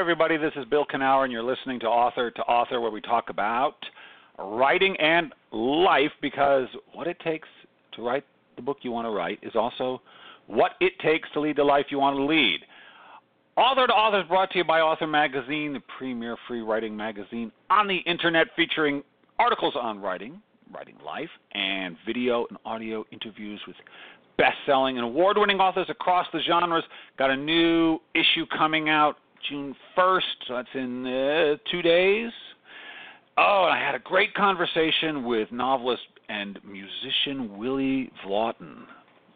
everybody. This is Bill Kenower, and you're listening to Author to Author, where we talk about writing and life because what it takes to write the book you want to write is also what it takes to lead the life you want to lead. Author to Author is brought to you by Author Magazine, the premier free writing magazine on the internet featuring articles on writing, writing life, and video and audio interviews with best selling and award winning authors across the genres. Got a new issue coming out June 1st, so that's in uh, two days. Oh, I had a great conversation with novelist and musician Willy Vlautin.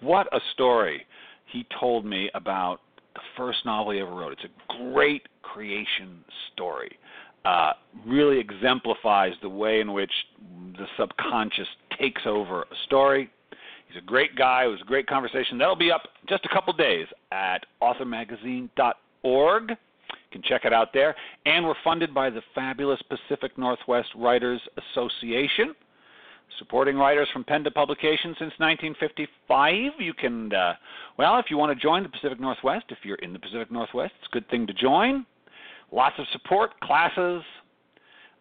What a story he told me about the first novel he ever wrote. It's a great creation story. Uh, really exemplifies the way in which the subconscious takes over a story. He's a great guy. It was a great conversation. That'll be up just a couple days at authormagazine.org. Can check it out there. And we're funded by the fabulous Pacific Northwest Writers Association supporting writers from pen to publication since 1955. You can, uh, well, if you want to join the Pacific Northwest, if you're in the Pacific Northwest, it's a good thing to join. Lots of support, classes,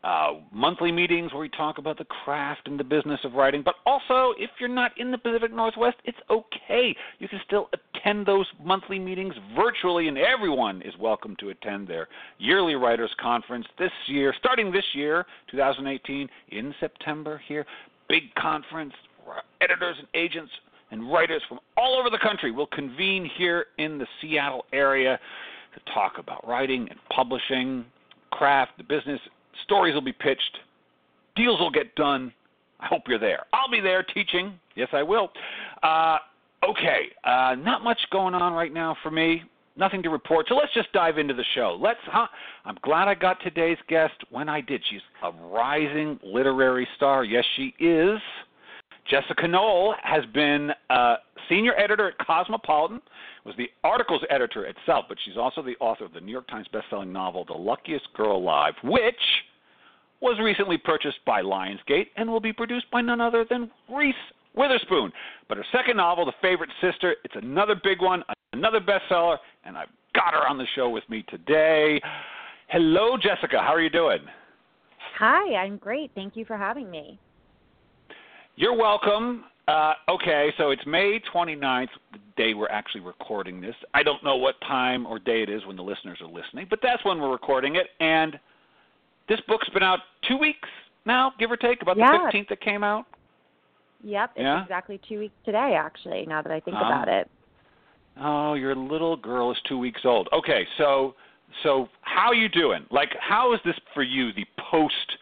uh, monthly meetings where we talk about the craft and the business of writing. But also, if you're not in the Pacific Northwest, it's okay. You can still attend those monthly meetings virtually, and everyone is welcome to attend their yearly writers conference this year, starting this year, 2018, in September here big conference editors and agents and writers from all over the country will convene here in the Seattle area to talk about writing and publishing, craft, the business. Stories will be pitched, deals will get done. I hope you're there. I'll be there teaching. Yes, I will. Uh, okay, uh, not much going on right now for me nothing to report. So let's just dive into the show. Let's. Huh? I'm glad I got today's guest when I did. She's a rising literary star. Yes, she is. Jessica Knoll has been a senior editor at Cosmopolitan, was the articles editor at Self, but she's also the author of the New York Times bestselling novel The Luckiest Girl Alive, which was recently purchased by Lionsgate and will be produced by none other than Reese Witherspoon. But her second novel, The Favorite Sister, it's another big one, another bestseller, and I've got her on the show with me today. Hello, Jessica. How are you doing? Hi, I'm great. Thank you for having me. You're welcome. Uh, okay, so it's May 29th, the day we're actually recording this. I don't know what time or day it is when the listeners are listening, but that's when we're recording it. And this book's been out two weeks now, give or take, about the 15th that came out. Yep, it's yeah? exactly two weeks today, actually, now that I think um, about it. Oh, your little girl is two weeks old. Okay, so so how are you doing? Like, how is this for you? The post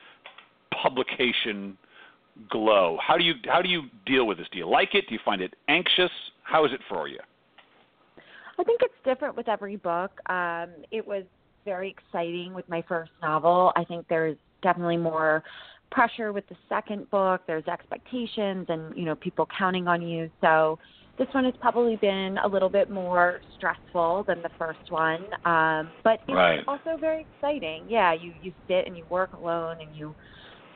publication glow. How do you how do you deal with this? Do you like it? Do you find it anxious? How is it for you? I think it's different with every book. Um, it was very exciting with my first novel. I think there's definitely more pressure with the second book. There's expectations and you know people counting on you. So this one has probably been a little bit more stressful than the first one, um, but it's right. also very exciting. Yeah, you you sit and you work alone, and you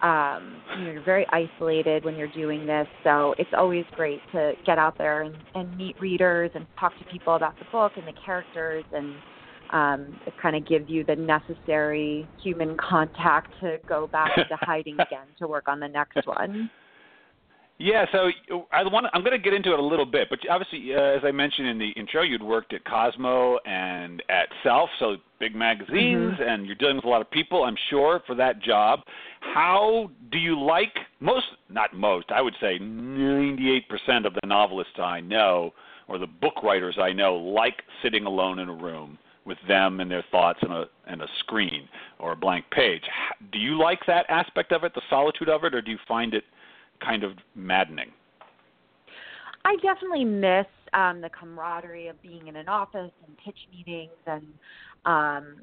um, you know you're very isolated when you're doing this. So it's always great to get out there and, and meet readers and talk to people about the book and the characters, and um, it kind of gives you the necessary human contact to go back into hiding again to work on the next one. Yeah, so I want I'm going to get into it a little bit, but obviously, uh, as I mentioned in the intro, you'd worked at Cosmo and at Self, so big magazines, mm-hmm. and you're dealing with a lot of people, I'm sure, for that job. How do you like most? Not most, I would say 98% of the novelists I know, or the book writers I know, like sitting alone in a room with them and their thoughts and a and a screen or a blank page. Do you like that aspect of it, the solitude of it, or do you find it kind of maddening. I definitely miss um, the camaraderie of being in an office and pitch meetings and um,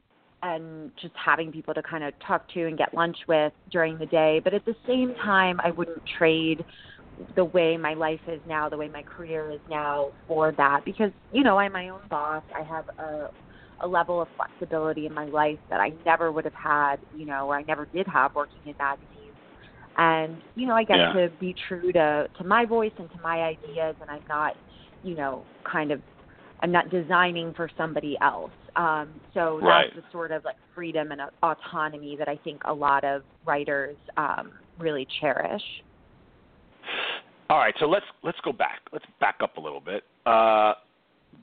and just having people to kind of talk to and get lunch with during the day. But at the same time, I wouldn't trade the way my life is now, the way my career is now for that because you know I'm my own boss. I have a a level of flexibility in my life that I never would have had, you know, or I never did have working in magazines and you know I get yeah. to be true to to my voice and to my ideas, and I'm not you know kind of I'm not designing for somebody else. Um, so right. that's the sort of like freedom and autonomy that I think a lot of writers um, really cherish. All right, so let's let's go back. Let's back up a little bit. Uh,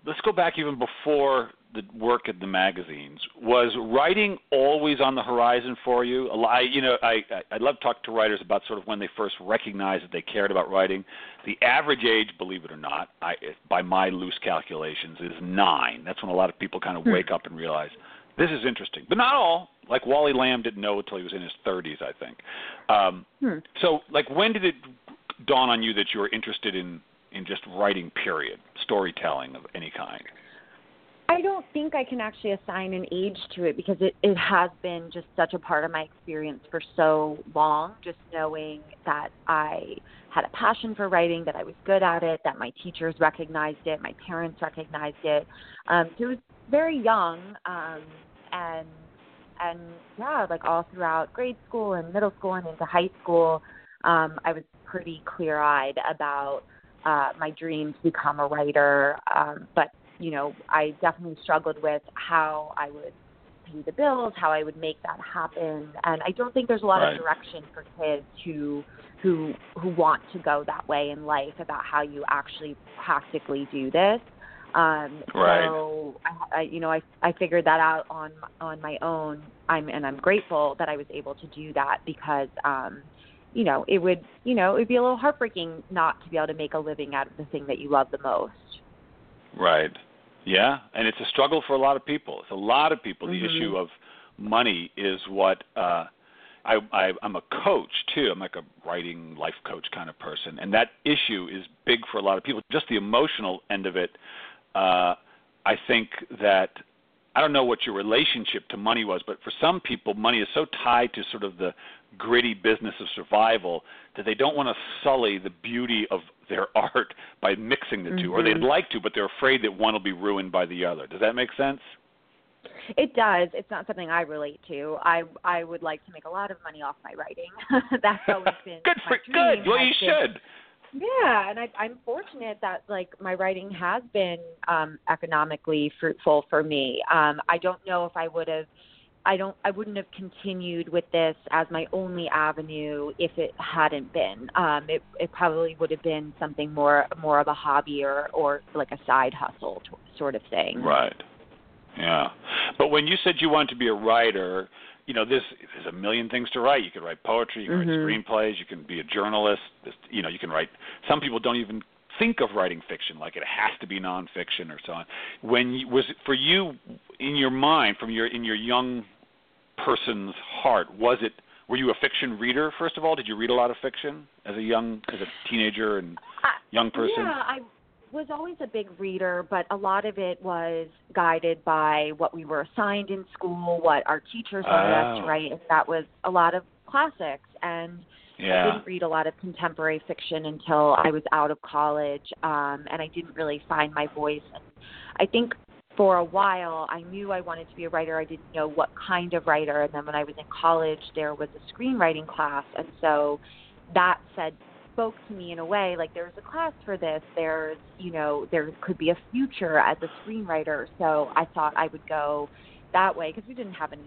let's go back even before the work at the magazines. Was writing always on the horizon for you? I, you know, I I love to talk to writers about sort of when they first recognized that they cared about writing. The average age, believe it or not, I, by my loose calculations, is nine. That's when a lot of people kind of hmm. wake up and realize this is interesting, but not all. Like Wally Lamb didn't know until he was in his 30s, I think. Um, hmm. So, like, when did it dawn on you that you were interested in in just writing? Period, storytelling of any kind. I don't think I can actually assign an age to it because it, it has been just such a part of my experience for so long. Just knowing that I had a passion for writing, that I was good at it, that my teachers recognized it, my parents recognized it. Um, so it was very young, um, and and yeah, like all throughout grade school and middle school and into high school, um, I was pretty clear eyed about uh, my dream to become a writer. Um, but, you know, I definitely struggled with how I would pay the bills, how I would make that happen. And I don't think there's a lot right. of direction for kids who who who want to go that way in life about how you actually practically do this. Um, right. So I, I, you know, I I figured that out on on my own. I'm and I'm grateful that I was able to do that because um, you know, it would, you know, it would be a little heartbreaking not to be able to make a living out of the thing that you love the most. Right. Yeah, and it's a struggle for a lot of people. It's a lot of people. Mm-hmm. The issue of money is what uh I, I I'm a coach too. I'm like a writing life coach kind of person, and that issue is big for a lot of people. Just the emotional end of it. Uh, I think that I don't know what your relationship to money was, but for some people, money is so tied to sort of the gritty business of survival that they don't want to sully the beauty of their art by mixing the 2 mm-hmm. or they'd like to, but they're afraid that one will be ruined by the other. Does that make sense? It does. It's not something I relate to. I I would like to make a lot of money off my writing. That's always been good for good. Well, you been, should. Yeah, and I, I'm fortunate that like my writing has been um, economically fruitful for me. Um, I don't know if I would have, I don't, I wouldn't have continued with this as my only avenue if it hadn't been. Um, it it probably would have been something more more of a hobby or or like a side hustle sort of thing. Right. Yeah, but when you said you wanted to be a writer, you know, there's there's a million things to write. You can write poetry, you can mm-hmm. write screenplays, you can be a journalist. You know, you can write. Some people don't even think of writing fiction, like it has to be nonfiction or so on. When you, was it for you in your mind, from your in your young person's heart, was it? Were you a fiction reader first of all? Did you read a lot of fiction as a young, as a teenager and young person? Yeah, I was always a big reader, but a lot of it was guided by what we were assigned in school, what our teachers wanted oh. us to oh. write, and that was a lot of classics. And yeah. I didn't read a lot of contemporary fiction until I was out of college, um, and I didn't really find my voice. And I think for a while I knew I wanted to be a writer. I didn't know what kind of writer. And then when I was in college, there was a screenwriting class, and so that said spoke to me in a way like there's a class for this there's you know there could be a future as a screenwriter so i thought i would go that way because we didn't have any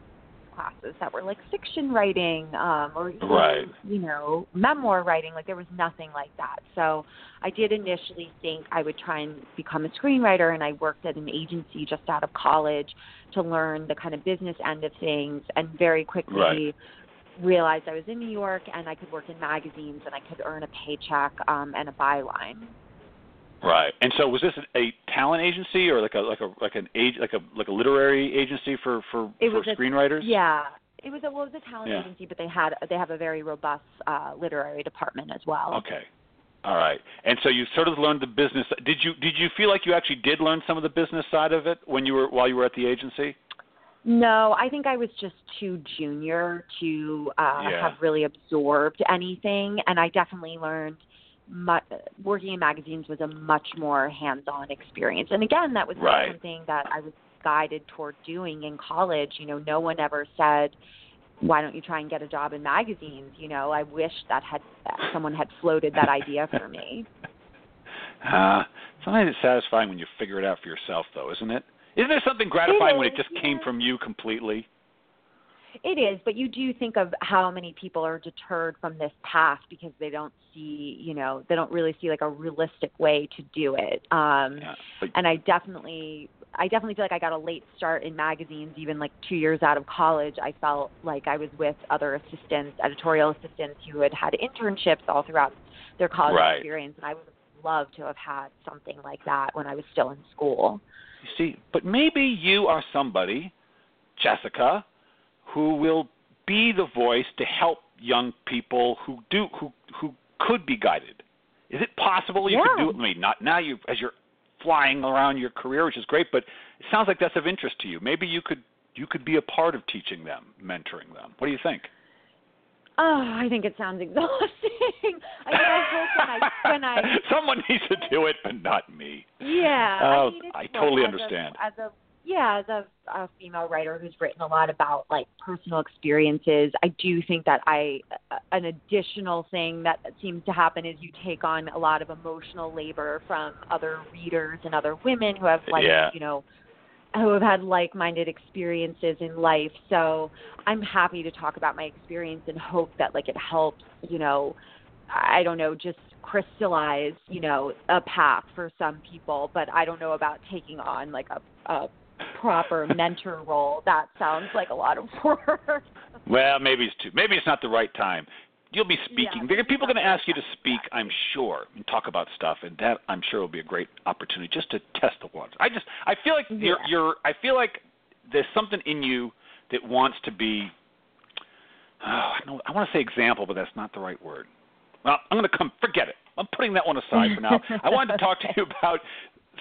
classes that were like fiction writing um or right. you know memoir writing like there was nothing like that so i did initially think i would try and become a screenwriter and i worked at an agency just out of college to learn the kind of business end of things and very quickly right realized I was in New York and I could work in magazines and I could earn a paycheck um, and a byline. Right. And so was this a talent agency or like a like a like an age like a like a literary agency for for, it for screenwriters? A, yeah. It was a well, it was a talent yeah. agency, but they had they have a very robust uh, literary department as well. Okay. All right. And so you sort of learned the business. Did you did you feel like you actually did learn some of the business side of it when you were while you were at the agency? No, I think I was just too junior to uh, yeah. have really absorbed anything, and I definitely learned. Much, working in magazines was a much more hands-on experience, and again, that was right. something that I was guided toward doing in college. You know, no one ever said, "Why don't you try and get a job in magazines?" You know, I wish that had that someone had floated that idea for me. Uh, sometimes it's satisfying when you figure it out for yourself, though, isn't it? Isn't there something gratifying it when is, it just yeah. came from you completely? It is, but you do think of how many people are deterred from this path because they don't see, you know, they don't really see like a realistic way to do it. Um Yeah, but and I definitely I definitely feel like I got a late start in magazines even like 2 years out of college. I felt like I was with other assistants, editorial assistants who had had internships all throughout their college Right. experience and I would have loved to have had something like that when I was still in school. You see, but maybe you are somebody, Jessica, who will be the voice to help young people who do who who could be guided. Is it possible you could do it? I mean, not now you as you're flying around your career, which is great, but it sounds like that's of interest to you. Maybe you could you could be a part of teaching them, mentoring them. What do you think? Oh, I think it sounds exhausting. I hope when I when I someone needs to do it, but not me. Yeah, Oh, I, mean, I totally understand. A, as a yeah, as a, a female writer who's written a lot about like personal experiences, I do think that I an additional thing that seems to happen is you take on a lot of emotional labor from other readers and other women who have like Yeah. you know who have had like-minded experiences in life. So I'm happy to talk about my experience and hope that like it helps, you know, I don't know, just crystallize, you know, a path for some people, but I don't know about taking on like a, a proper mentor role. That sounds like a lot of work. Well, maybe it's too. Maybe it's not the right time. You'll be speaking. Yeah, There are people going to ask you to speak, I'm sure, and talk about stuff, and that I'm sure will be a great opportunity just to test the waters. I just, I feel like you're, you're, I feel like there's something in you that wants to be. Oh, I, know, I want to say example, but that's not the right word. Well, I'm going to come. Forget it. I'm putting that one aside for now. I wanted to talk to you about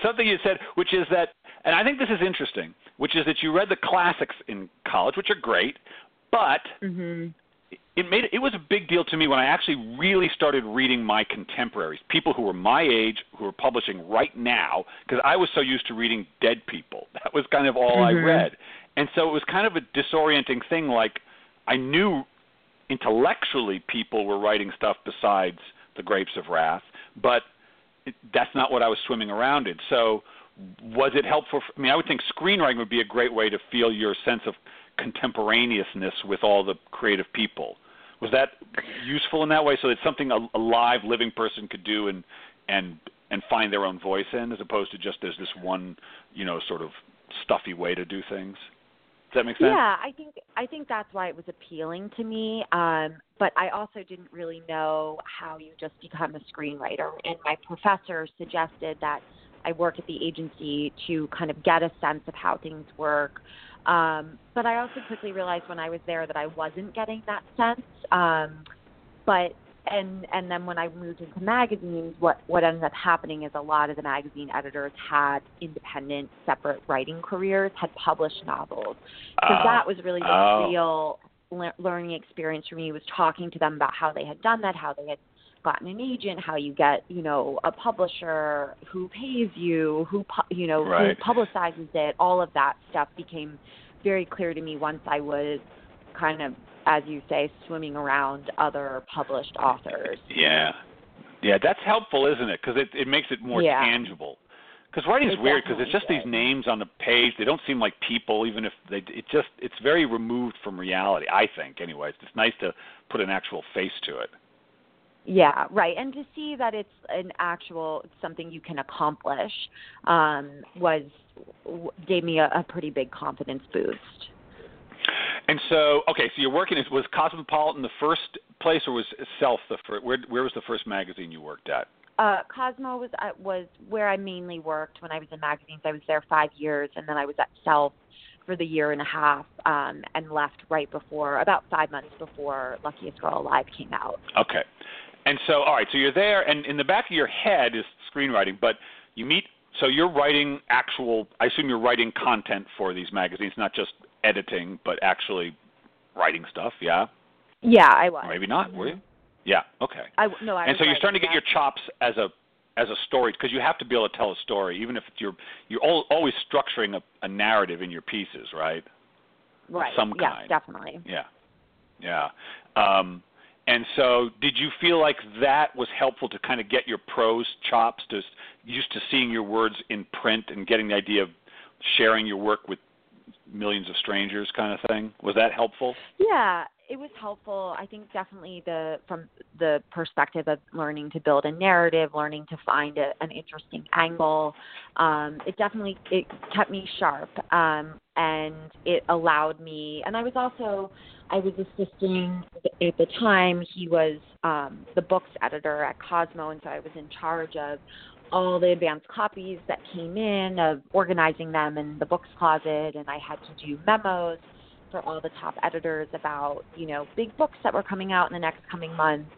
something you said, which is that, and I think this is interesting, which is that you read the classics in college, which are great, but mhm. it made it was a big deal to me when I actually really started reading my contemporaries, people who were my age who were publishing right now, because I was so used to reading dead people. That was kind of all I Mhm. read, and so it was kind of a disorienting thing. Like I knew intellectually people were writing stuff besides the Grapes of Wrath, but it, that's not what I was swimming around in. So was it helpful? For, I mean, I would think screenwriting would be a great way to feel your sense of contemporaneousness with all the creative people. Was that useful in that way? So it's something a, a live, living person could do and and and find their own voice in, as opposed to just there's this one, you know, sort of stuffy way to do things. Does that make sense? Yeah, I think I think that's why it was appealing to me. Um, but I also didn't really know how you just become a screenwriter. And my professor suggested that I work at the agency to kind of get a sense of how things work. Um, but I also quickly realized when I was there that I wasn't getting that sense. Um, but and and then when I moved into magazines, what what ended up happening is a lot of the magazine editors had independent, separate writing careers, had published novels. So Oh. that was really the Oh. real le- learning experience for me was talking to them about how they had done that, how they had gotten an agent, how you get, you know, a publisher, who pays you, who pu- you know, Right. who publicizes it. All of that stuff became very clear to me once I was kind of as you say swimming around other published authors. Yeah, yeah, that's helpful, isn't it? Because it it makes it more Yeah. tangible. Because writing's It weird because it's just definitely these names on the page. They don't seem like people, even if they. It just it's very removed from reality. I think, anyways. It's nice to put an actual face to it. Yeah, right. And to see that it's an actual something you can accomplish um, was gave me a, a pretty big confidence boost. And so, okay, so you're working. Was Cosmopolitan the first place, or was Self the first? Where where was the first magazine you worked at? Uh, Cosmo was uh, was where I mainly worked when I was in magazines. I was there five years, and then I was at Self for the year and a half, um, and left right before about five months before Luckiest Girl Alive came out. Okay. And so, all right, so you're there, and in the back of your head is screenwriting, but you meet. So you're writing actual. I assume you're writing content for these magazines, not just editing, but actually writing stuff. Yeah. Yeah, I was. Or maybe not. Were you? Yeah. Okay. I no. I and so you're starting to get your chops as a as a story because you have to be able to tell a story, even if you're you're al- always structuring a, a narrative in your pieces, right? yeah. right. some yes, kind. definitely. Yeah, yeah. Um, and so, did you feel like that was helpful to kind of get your prose chops, to used to seeing your words in print and getting the idea of sharing your work with millions of strangers, kind of thing? Was that helpful? Yeah, it was helpful. I think definitely the from the perspective of learning to build a narrative, learning to find a, an interesting angle. Um, it definitely it kept me sharp, um, and it allowed me. And I was also I was assisting at the time. He was um, the books editor at Cosmo, and so I was in charge of all the advanced copies that came in, of organizing them in the books closet, and I had to do memos for all the top editors about you know big books that were coming out in the next coming months.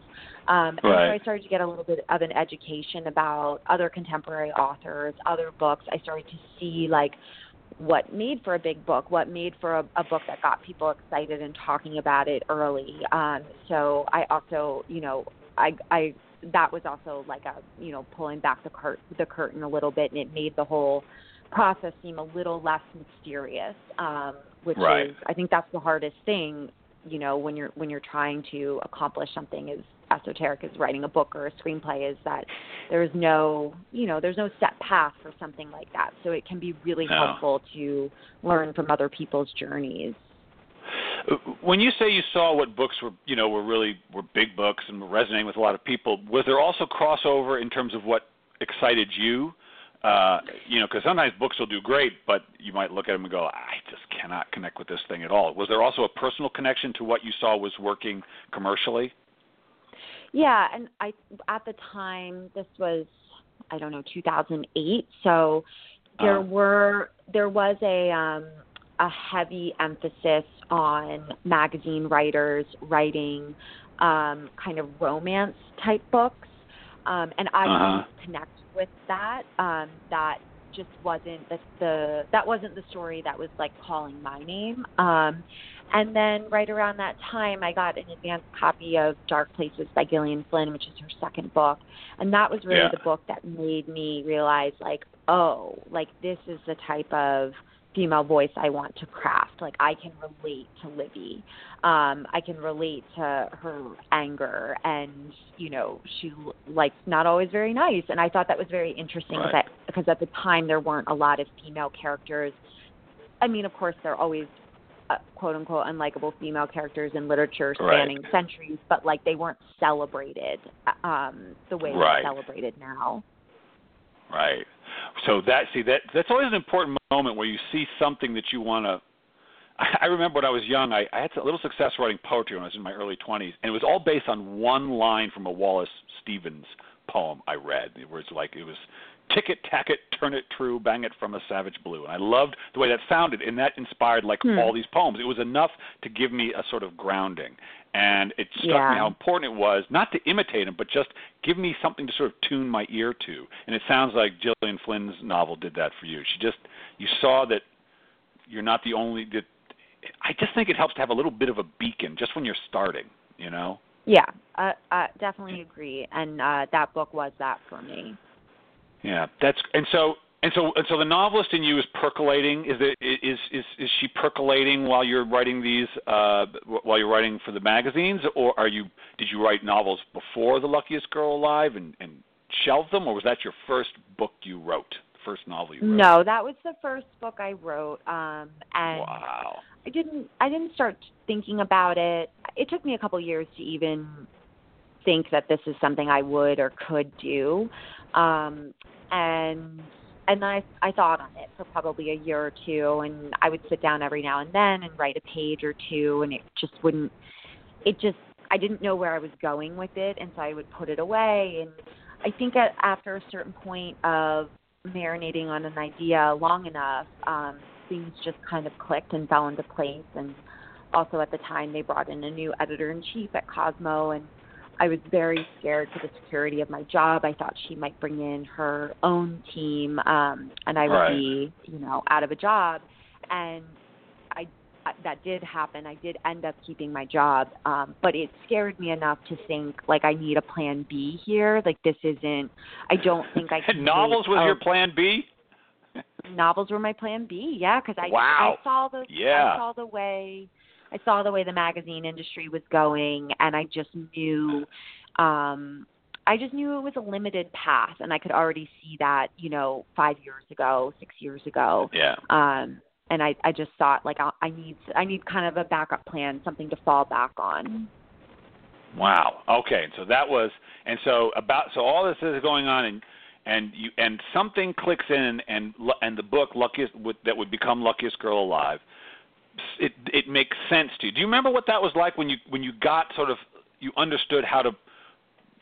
Um, and right. so I started to get a little bit of an education about other contemporary authors, other books. I started to see like what made for a big book, what made for a, a book that got people excited and talking about it early. Um, so I also, you know, I, I that was also like a, you know, pulling back the the curtain a little bit, and it made the whole process seem a little less mysterious. Um, which right. is, I think that's the hardest thing, you know, when you're when you're trying to accomplish something as esoteric as writing a book or a screenplay is that there's no you know there's no set path for something like that so it can be really no. helpful to learn from other people's journeys when you say you saw what books were you know were really were big books and were resonating with a lot of people was there also crossover in terms of what excited you uh, you know, because sometimes books will do great, but you might look at them and go, I just cannot connect with this thing at all. Was there also a personal connection to what you saw was working commercially? Yeah, and I at the time this was I don't know 2008, so there uh, were there was a um, a heavy emphasis on magazine writers writing um, kind of romance type books, um, and I uh-huh. connect with that. Um, that just wasn't the, the that wasn't the story that was like calling my name. Um, and then right around that time, I got an advanced copy of Dark Places by Gillian Flynn, which is her second book, and that was really yeah. the book that made me realize like, oh, like this is the type of female voice I want to craft. Like I can relate to Libby. Um, I can relate to her anger, and you know she like not always very nice. And I thought that was very interesting right. that, because at the time there weren't a lot of female characters. I mean, of course, there are always uh, quote unquote unlikable female characters in literature spanning right. centuries, but like they weren't celebrated um, the way right. they're celebrated now. Right. So that see that that's always an important moment where you see something that you want to. I remember when I was young, I, I had a little success writing poetry when I was in my early 20s, and it was all based on one line from a Wallace Stevens poem I read. It was like it was tick it, tack it, turn it true, bang it from a savage blue. And I loved the way that sounded, and that inspired like hmm. all these poems. It was enough to give me a sort of grounding. And it struck yeah. me how important it was not to imitate him, but just give me something to sort of tune my ear to. And it sounds like Gillian Flynn's novel did that for you. She just you saw that you're not the only that I just think it helps to have a little bit of a beacon just when you're starting, you know? Yeah, uh, I definitely agree, and uh, that book was that for me. Yeah, that's and so and so and so the novelist in you is percolating. Is it is is is she percolating while you're writing these uh, while you're writing for the magazines, or are you did you write novels before The Luckiest Girl Alive and and shelve them, or was that your first book you wrote, the first novel you wrote? No, that was the first book I wrote, um, and wow. I didn't I didn't start thinking about it. It took me a couple years to even think that this is something I would or could do. Um, and and I I thought on it for probably a year or two and I would sit down every now and then and write a page or two and it just wouldn't it just I didn't know where I was going with it and so I would put it away. And I think at, after a certain point of marinating on an idea long enough um things just kind of clicked and fell into place. And also at the time they brought in a new editor in chief at Cosmo and I was very scared for the security of my job. I thought she might bring in her own team, um, and I would right. be, you know, out of a job. And I that did happen. I did end up keeping my job, um, but it scared me enough to think like I need a plan B here. Like this isn't. I don't think I can. novels was your plan B. novels were my plan B. Yeah, because I wow. I saw the yeah. I saw the way I saw the way the magazine industry was going, and I just knew. um I just knew it was a limited path, and I could already see that, you know, five years ago, six years ago. Yeah. Um, and I, I just thought like I, I need, I need kind of a backup plan, something to fall back on. Wow. Okay. So that was, and so about, so all this is going on, and and you and something clicks in, and and the book luckiest would, that would become luckiest girl alive. It it makes sense to you. Do you remember what that was like when you when you got sort of you understood how to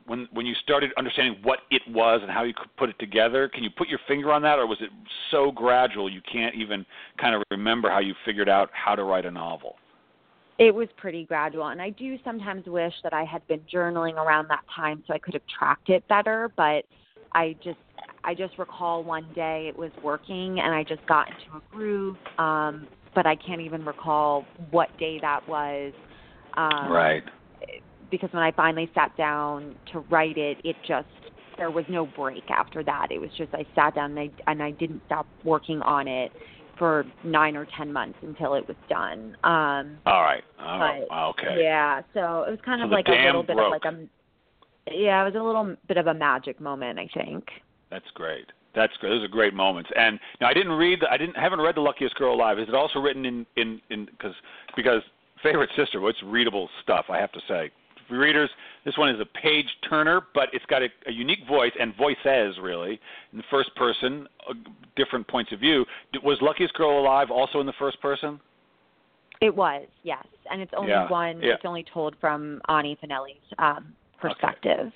when when you started understanding what it was and how you could put it together? Can you put your finger on that, or was it so gradual you can't even kind of remember how you figured out how to write a novel? It was pretty gradual, and I do sometimes wish that I had been journaling around that time so I could have tracked it better. But I just I just recall one day it was working, and I just got into a groove. Um, but I can't even recall what day that was. Um, right. Because when I finally sat down to write it, it just there was no break after that. It was just I sat down and I and I didn't stop working on it for nine or ten months until it was done. Um All right. Oh, but, okay. Yeah, so it was kind So of like a little bit broke. of like a yeah, it was a little bit of a magic moment, I think. That's great. That's great. Those are great moments. And now I didn't read. The, I didn't haven't read the Luckiest Girl Alive. Is it also written in in in because because favorite sister? Well, it's readable stuff. I have to say. Readers, this one is a page turner, but it's got a, a unique voice and voices really in the first person, uh, different points of view. D- Was Luckiest Girl Alive also in the first person? It was, yes. And it's only Yeah, one yeah. it's only told from Ani FaNelli's um perspective.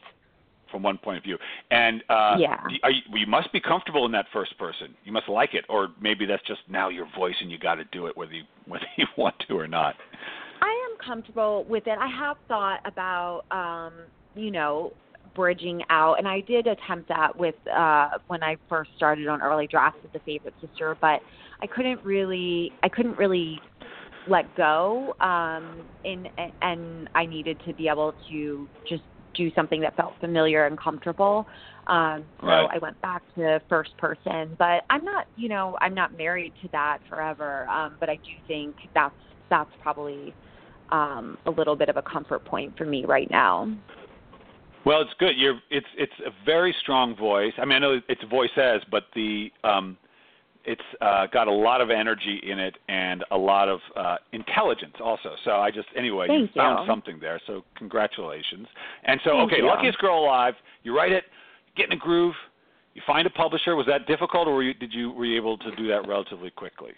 From one point of view, and uh, Yeah. you, you must be comfortable in that first person. You must like it, or maybe that's just now your voice, and you got to do it whether you whether you want to or not. I am comfortable with it. I have thought about, um, you know, bridging out, and I did attempt that with uh, when I first started on early drafts with the favorite sister, but I couldn't really, I couldn't really let go, um, in, and I needed to be able to just do something that felt familiar and comfortable. Um, so Right. I went back to first person, but I'm not, you know, I'm not married to that forever. Um, but I do think that's that's probably um, a little bit of a comfort point for me right now. Well, it's good. You're it's it's a very strong voice. I mean, I know it's voices, but the um, it's uh, got a lot of energy in it and a lot of uh, intelligence also. So I just anyway, Thank you found you. something there. So congratulations. And so Thank okay, you. luckiest girl alive. You write it, get in a groove. You find a publisher. Was that difficult, or were you, did you were you able to do that relatively quickly?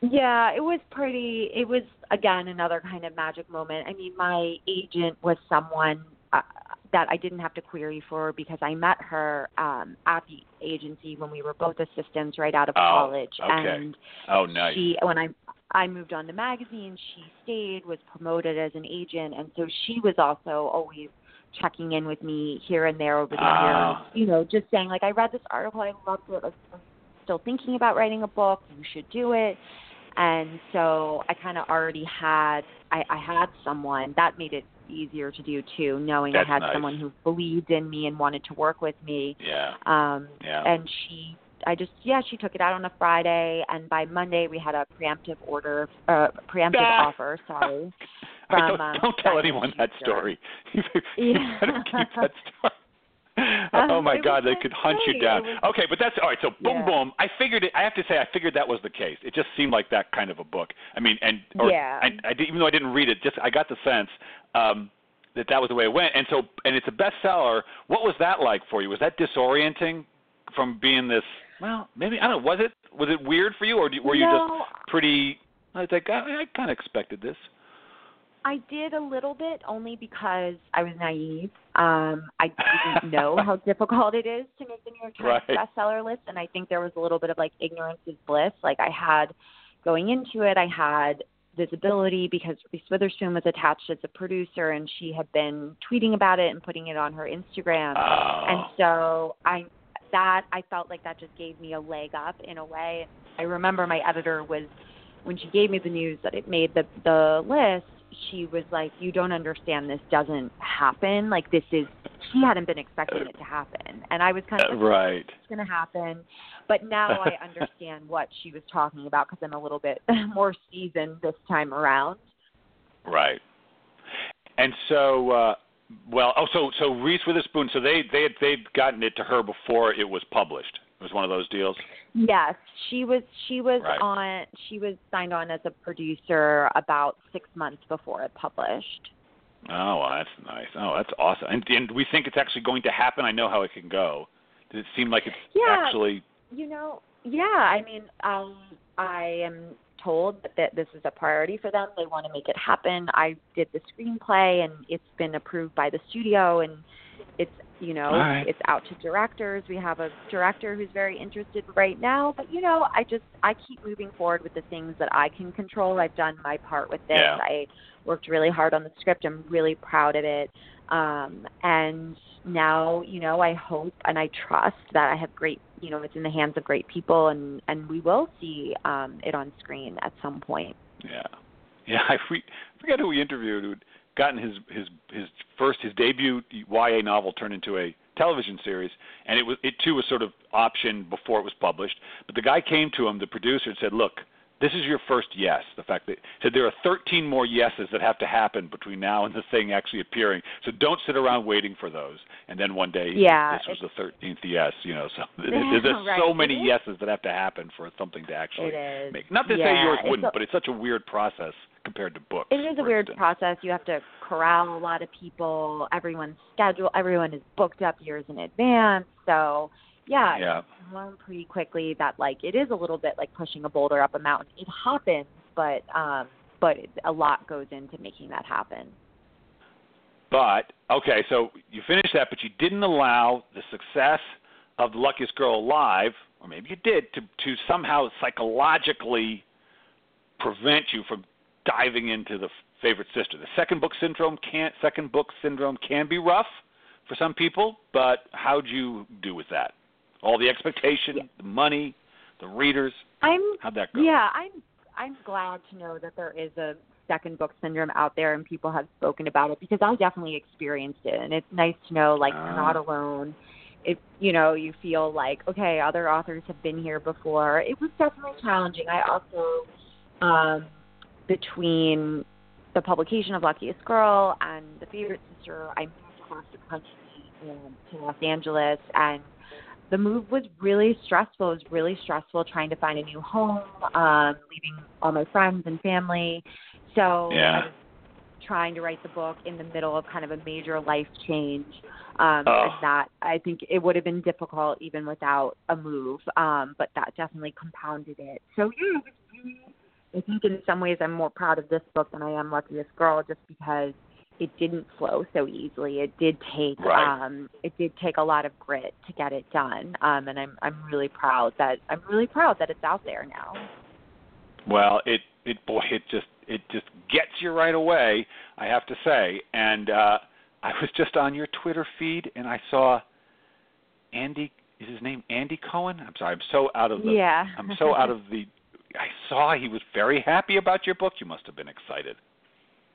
Yeah, it was pretty. It was again another kind of magic moment. I mean, my agent was someone uh, that I didn't have to query for because I met her um, at the agency when we were both assistants right out of Oh, college, okay. and Oh, nice. she when I I moved on to magazine, she stayed, was promoted as an agent, and so she was also always checking in with me here and there over the Ah. years. You know, just saying like I read this article, I loved it. Like, I'm still thinking about writing a book. You should do it. And so I kind of already had I, I had someone that made it easier to do too, knowing That's I had nice. someone who believed in me and wanted to work with me. yeah. Um, Yeah. and she I just yeah she took it out on a Friday and by Monday we had a preemptive order uh preemptive Ah. offer sorry from, don't, um, don't tell anyone that story. you you Yeah. better keep that story. Oh Um, my God, they could hunt you down. Okay, but that's all right. So boom, Yeah. boom. I figured it. I have to say, I figured that was the case. It just seemed like that kind of a book. I mean, and or Yeah. I, I did, even though I didn't read it, just I got the sense um, that that was the way it went. And so, and it's a bestseller. What was that like for you? Was that disorienting from being this? Well, maybe I don't know. Was it was it weird for you, or do- were you no, just pretty? I was like, I, I kind of expected this. I did a little bit only because I was naive. Um, I didn't know how difficult it is to make the New York Times Right. bestseller list, and I think there was a little bit of like ignorance is bliss. Like I had going into it, I had visibility because Reese Witherspoon was attached as a producer, and she had been tweeting about it and putting it on her Instagram. Oh. And so I that I felt like that just gave me a leg up in a way. I remember my editor was when she gave me the news that it made the the list, she was like, "You don't understand. This doesn't happen. Like this is." She hadn't been expecting it to happen, and I was kind of like, right. "It's going to happen." But now I understand what she was talking about because I'm a little bit more seasoned this time around. Right. And so, uh, well, oh, so so Reese Witherspoon. So they they had, they'd gotten it to her before it was published. It was one of those deals. Yes, she was she was Right. on she was signed on as a producer about six months before it published. Oh, well, that's nice. Oh, that's awesome. And, and we think it's actually going to happen. I know how it can go. Does it seem like it's Yeah. actually? You know, yeah. I mean, um, I am told that, that this is a priority for them. They want to make it happen. I did the screenplay, and it's been approved by the studio, and it's you know right. it's out to directors. We have a director who's very interested right now, but you know, I just I keep moving forward with the things that I can control. I've done my part with this. Yeah. I worked really hard on the script. I'm really proud of it. Um, and now, you know, I hope and I trust that I have great, you know, it's in the hands of great people, and and we will see um, it on screen at some point. Yeah, yeah. I forget who we interviewed gotten his his his first his debut YA novel turned into a television series, and it was it too was sort of optioned before it was published. But the guy came to him, the producer, and said, "Look." This is your first yes. The fact that said there are 13 more yeses that have to happen between now and the thing actually appearing. So don't sit around waiting for those. And then one day, Yeah, this was the 13th yes. You know, so there's, Right. so many yeses that have to happen for something to actually make. Not to say yours wouldn't, but it's such a weird process compared to books. It is a weird instance. process. You have to corral a lot of people. Everyone's schedule. Everyone is booked up years in advance. So, yeah, Yeah. pretty quickly that like it is a little bit like pushing a boulder up a mountain. It happens, but um, but it, a lot goes into making that happen. But okay, so you finished that, but you didn't allow the success of the luckiest girl alive, or maybe you did, to to somehow psychologically prevent you from diving into the favorite sister. The second book syndrome can second book syndrome can be rough for some people, but how'd you do with that? All the expectation, Yeah. the money, the readers. I'm How'd that go? Yeah, I'm I'm glad to know that there is a second book syndrome out there and people have spoken about it because I definitely experienced it and it's nice to know like Ah. you're not alone. If you know, you feel like, okay, other authors have been here before. It was definitely challenging. I also um between the publication of Luckiest Girl and The Favorite Sister, I moved across the country um, to Los Angeles and the move was really stressful. It was really stressful trying to find a new home, um, leaving all my friends and family. So Yeah. I was trying to write the book in the middle of kind of a major life change. Um, Oh. and that I think it would have been difficult even without a move. Um, but that definitely compounded it. So yeah, it was really I think in some ways I'm more proud of this book than I am Luckiest Girl just because it didn't flow so easily. It did take Right. um it did take a lot of grit to get it done. Um and I'm I'm really proud that I'm really proud that it's out there now. Well, it it boy, it just it just gets you right away. I have to say, and uh, I was just on your Twitter feed and I saw Andy. Is his name Andy Cohen? I'm sorry, I'm so out of the. yeah. I'm so out of the. I saw he was very happy about your book. You must have been excited.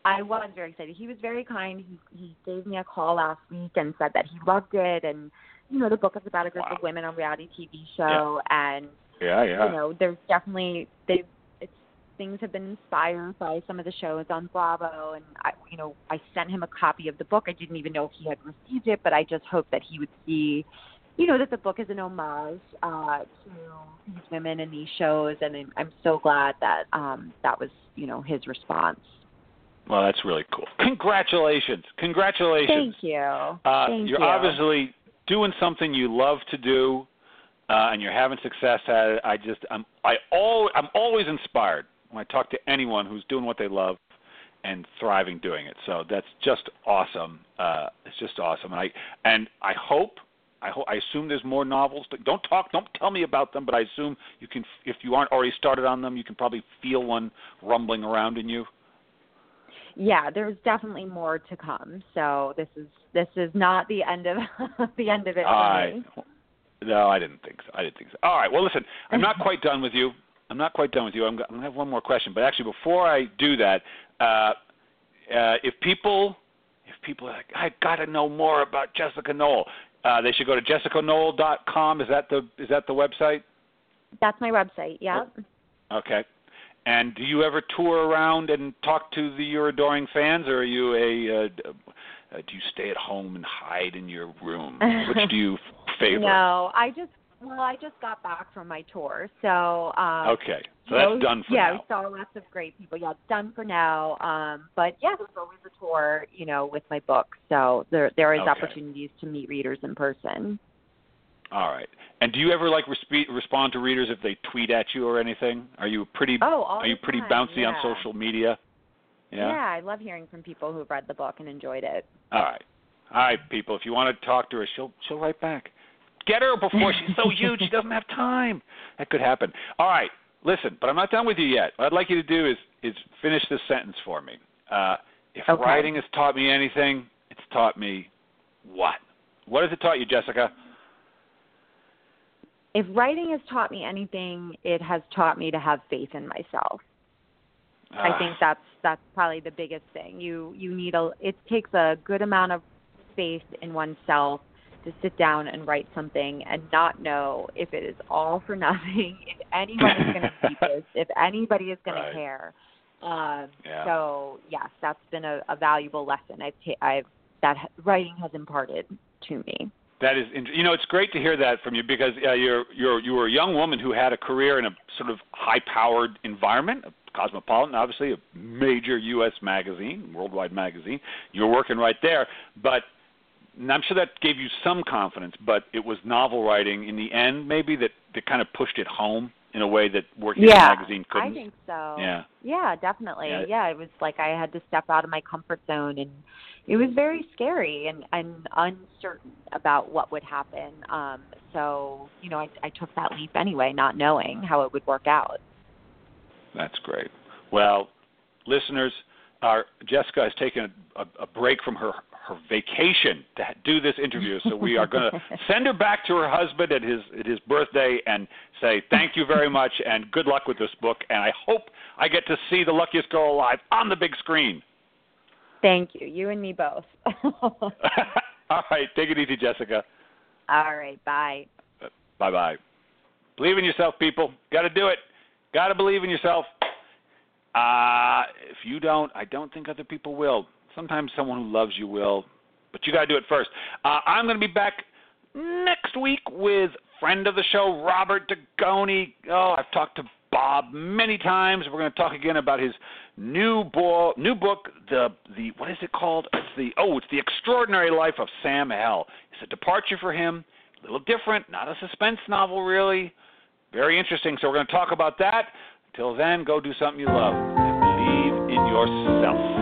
I was very excited. He was very kind. He he gave me a call last week and said that he loved it and you know, the book is about a group Wow. of women on reality TV show and Yeah, yeah. you know, there's definitely they it's things have been inspired by some of the shows on Bravo and I you know, I sent him a copy of the book. I didn't even know if he had received it, but I just hope that he would see you know, that the book is an homage uh to these women in these shows and I'm, I'm so glad that um that was, you know, his response. Well, that's really cool. Congratulations. Congratulations. Thank you. Uh, Thank you're you. obviously doing something you love to do, uh, and you're having success at it. I just, I'm, I all, I'm always inspired when I talk to anyone who's doing what they love and thriving doing it. So that's just awesome. Uh, it's just awesome, and I, and I hope. I, hope, I assume there's more novels. Don't talk. Don't tell me about them. But I assume you can, if you aren't already started on them, you can probably feel one rumbling around in you. yeah, there's definitely more to come. So this is this is not the end of the end of it I no, I didn't think so. I didn't think so. All right. Well, listen, I'm not quite done with you. I'm not quite done with you. I'm, I'm gonna have one more question, but actually, before I do that, uh, uh, if people, if people are like, I got to know more about Jessica Knoll, uh, they should go to jessicaknoll.com. Is that the is that the website? That's my website. Yeah. Okay. And do you ever tour around and talk to the your adoring fans, or are you a uh, uh, do you stay at home and hide in your room? Which do you favor? No, I just well, I just got back from my tour, so um, okay, so that's done for yeah, now. Yeah, we saw lots of great people. Yeah, it's done for now. Um, but yeah, there's always a tour, you know, with my book, so there there is Okay. opportunities to meet readers in person. All right. And do you ever like respe- respond to readers if they tweet at you or anything? Are you pretty Oh, are you pretty time, bouncy yeah. on social media? Yeah. I love hearing from people who've read the book and enjoyed it. All right. All right, people. If you want to talk to her, she'll she'll write back. Get her before she's so huge she doesn't have time. That could happen. All right. Listen, but I'm not done with you yet. What I'd like you to do is is finish this sentence for me. Uh, if Okay. writing has taught me anything, it's taught me what? What has it taught you, Jessica? If writing has taught me anything, it has taught me to have faith in myself. I Ah, think that's that's probably the biggest thing. You you need a it takes a good amount of faith in oneself to sit down and write something and not know if it is all for nothing, if anyone is going to see this, if anybody is going Right. to care. Um, Yeah. So yes, that's been a, a valuable lesson I've ta- I've that writing has imparted to me. That is, you know, it's great to hear that from you because uh, you're you're you were a young woman who had a career in a sort of high-powered environment, a Cosmopolitan, obviously a major U.S. magazine, worldwide magazine. You were working right there, but and I'm sure that gave you some confidence. But it was novel writing in the end, maybe that that kind of pushed it home in a way that working in Yeah, a magazine couldn't. I think so. Yeah. Yeah, definitely. Yeah. Yeah. it was like I had to step out of my comfort zone and it was very scary and, and uncertain about what would happen. Um so, you know, I I took that leap anyway, not knowing how it would work out. That's great. Well, listeners, our Jessica has taken a, a, a break from her her vacation to ha- do this interview, so we are going to send her back to her husband at his at his birthday and say thank you very much and good luck with this book. And I hope I get to see the luckiest girl alive on the big screen. Thank you. You and me both. All right, take it easy, Jessica. All right, bye. Bye bye. Believe in yourself, people. Got to do it. Got to believe in yourself. Uh, if you don't, I don't think other people will. Sometimes someone who loves you will, but you got to do it first. Uh, I'm going to be back next week with friend of the show, Robert Dugoni. Oh, I've talked to Bob many times. We're going to talk again about his new bo- new book, the the what is it called? It's the oh, it's the Extraordinary Life of Sam Hell. It's a departure for him, a little different, not a suspense novel really. Very interesting. So we're going to talk about that. Until then, go do something you love and believe in yourself.